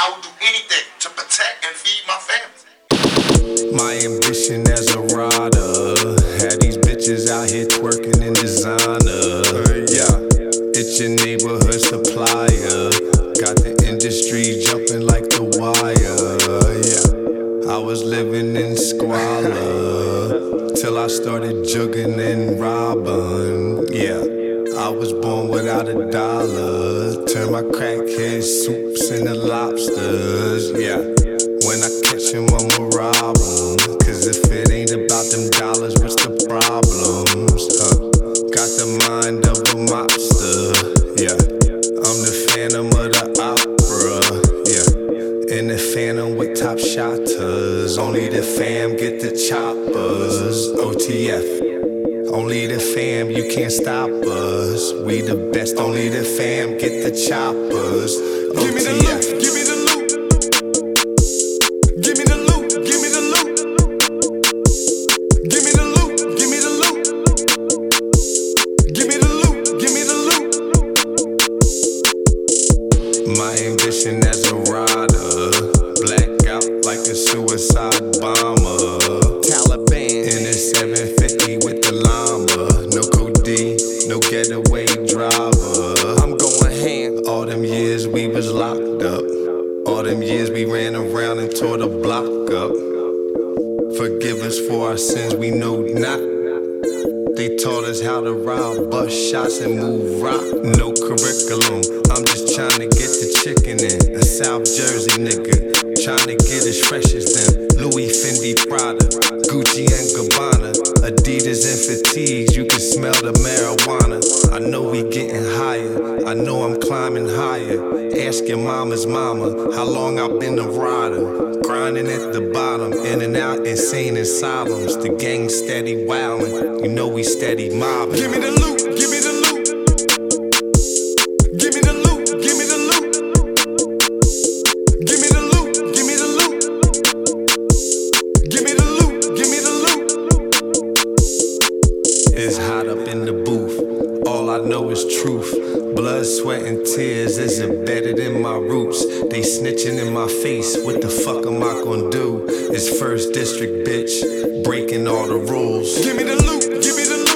I would do anything to protect and feed my family. My ambition as a rider. Had these bitches out here twerking in designer. Yeah, it's your neighborhood supplier. Got the industry jumping like the wire. Yeah, I was living in squalor till I started jugging and robbing. Yeah. I was born without a dollar. Turn my crackhead soups into lobsters. Yeah. When I catch him, I'ma. Cause if it ain't about them dollars, what's the problems? Huh? Got the mind of a mobster. Yeah. I'm the phantom of the opera. Yeah. And the phantom with top shotters. Only the fam get the choppers. OTF. Only the fam, you can't stop us. We the best, only the fam get the choppers. Give me the loot, give me the loot. Give me the loot, give me the loot. Give me the loot, give me the loot. Give me the loot, give me the loot. My ambition as a rider, black out like a suicide bomber. Taliban in a 750 All them years we ran around and tore the block up. Forgive us for our sins, we know not. They taught us how to rob, bust shots, and move rock. No curriculum. I'm just trying to get the chicken in. A South Jersey nigga. Trying to get as fresh as them. Louis Fendi Prada, Gucci and Gabbana. Adidas and fatigues, you can smell the marijuana. I know we getting higher. I know I'm climbing higher. Ask your mama's mama how long I've been a rider. Grinding at the bottom, in and out, insane asylums. The gang steady wildin'. You know we steady mobbing. Give me the loot, give me the loot. Give me I know is truth. Blood, sweat, and tears is embedded in my roots. They snitching in my face. What the fuck am I gonna do? It's first district, bitch. Breaking all the rules. Give me the loot, give me the loot,